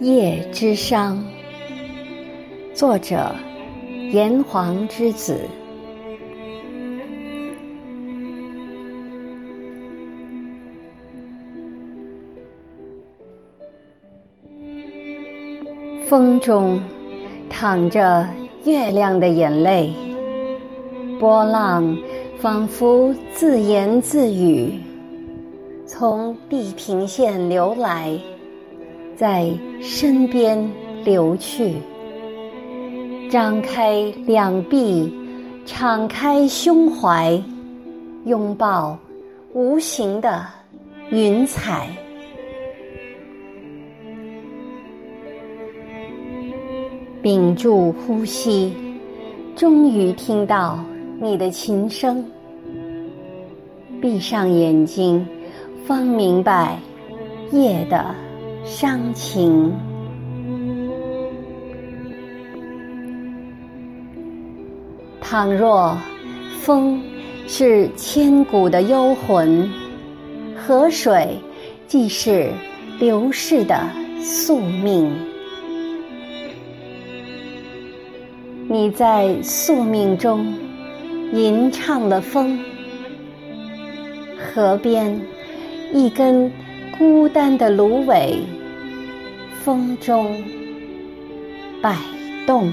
夜之殇，作者：炎黄之子。风中淌着月亮的眼泪，波浪仿佛自言自语，从地平线流来。在身边流去，张开两臂，敞开胸怀，拥抱无形的云彩。屏住呼吸，终于听到你的琴声。闭上眼睛，方明白夜的。伤情。倘若风是千古的幽魂，河水既是流逝的宿命，你在宿命中吟唱了风，河边一根。孤单的芦苇，风中摆动。